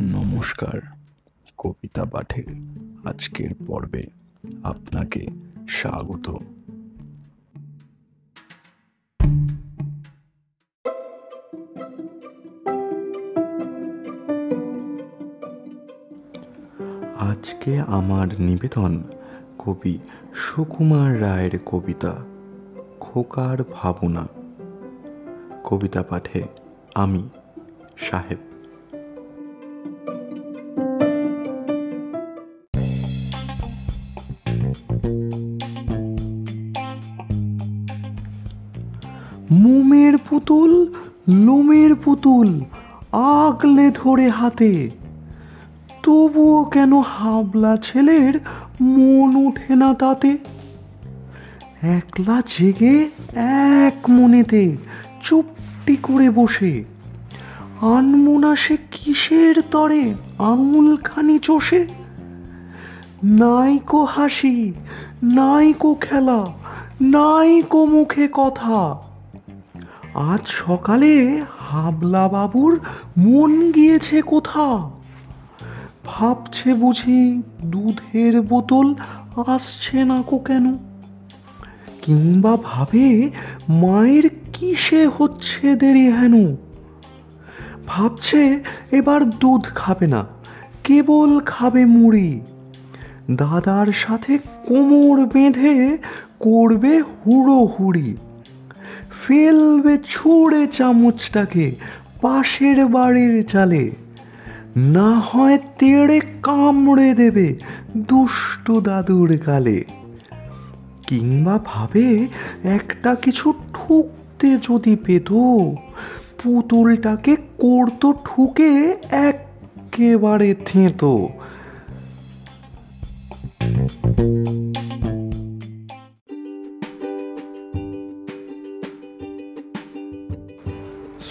নমস্কার, কবিতা পাঠের আজকের পর্বে আপনাকে স্বাগত। আজকে আমার নিবেদন কবি সুকুমার রায়ের কবিতা, খোকার ভাবনা। কবিতা পাঠে আমি সাহেব। মোমের পুতুল, লোমের পুতুল আগলে ধরে হাতে। তবুও কেন হাবলা ছেলের মন ওঠে না তাতে? একলা জেগে এক মনেতে চুপটি করে বসে। আনমোনা সে কিসের তরে আঙুলখানি চষে? নাইকো হাসি, নাইকো খেলা, নাইকো মুখে কথা। আজ সকালে হাবলা বাবুর মন গিয়েছে কোথা ভাবছে বুঝি দুধের বোতল আসছে না কো কেন? কিংবা ভাবে মায়ের কিসে হচ্ছে দেরি হেন? ভাবছে এবার দুধ খাবে না, কেবল খাবে মুড়ি। দাদার সাথে কোমর বেঁধে করবে হুড়ো হুড়ি ফেলবে, ছুঁড়ে চামচটাকে পাশের বাড়ির চালে। না হয় তেড়ে কামড়ে দেবে দুষ্টু দাদুর গালে। কিংবা ভাবে একটা কিছু ঠুকতে যদি পেত, পুতুলটাকে করতো ঠুকে একেবারে থেঁতো।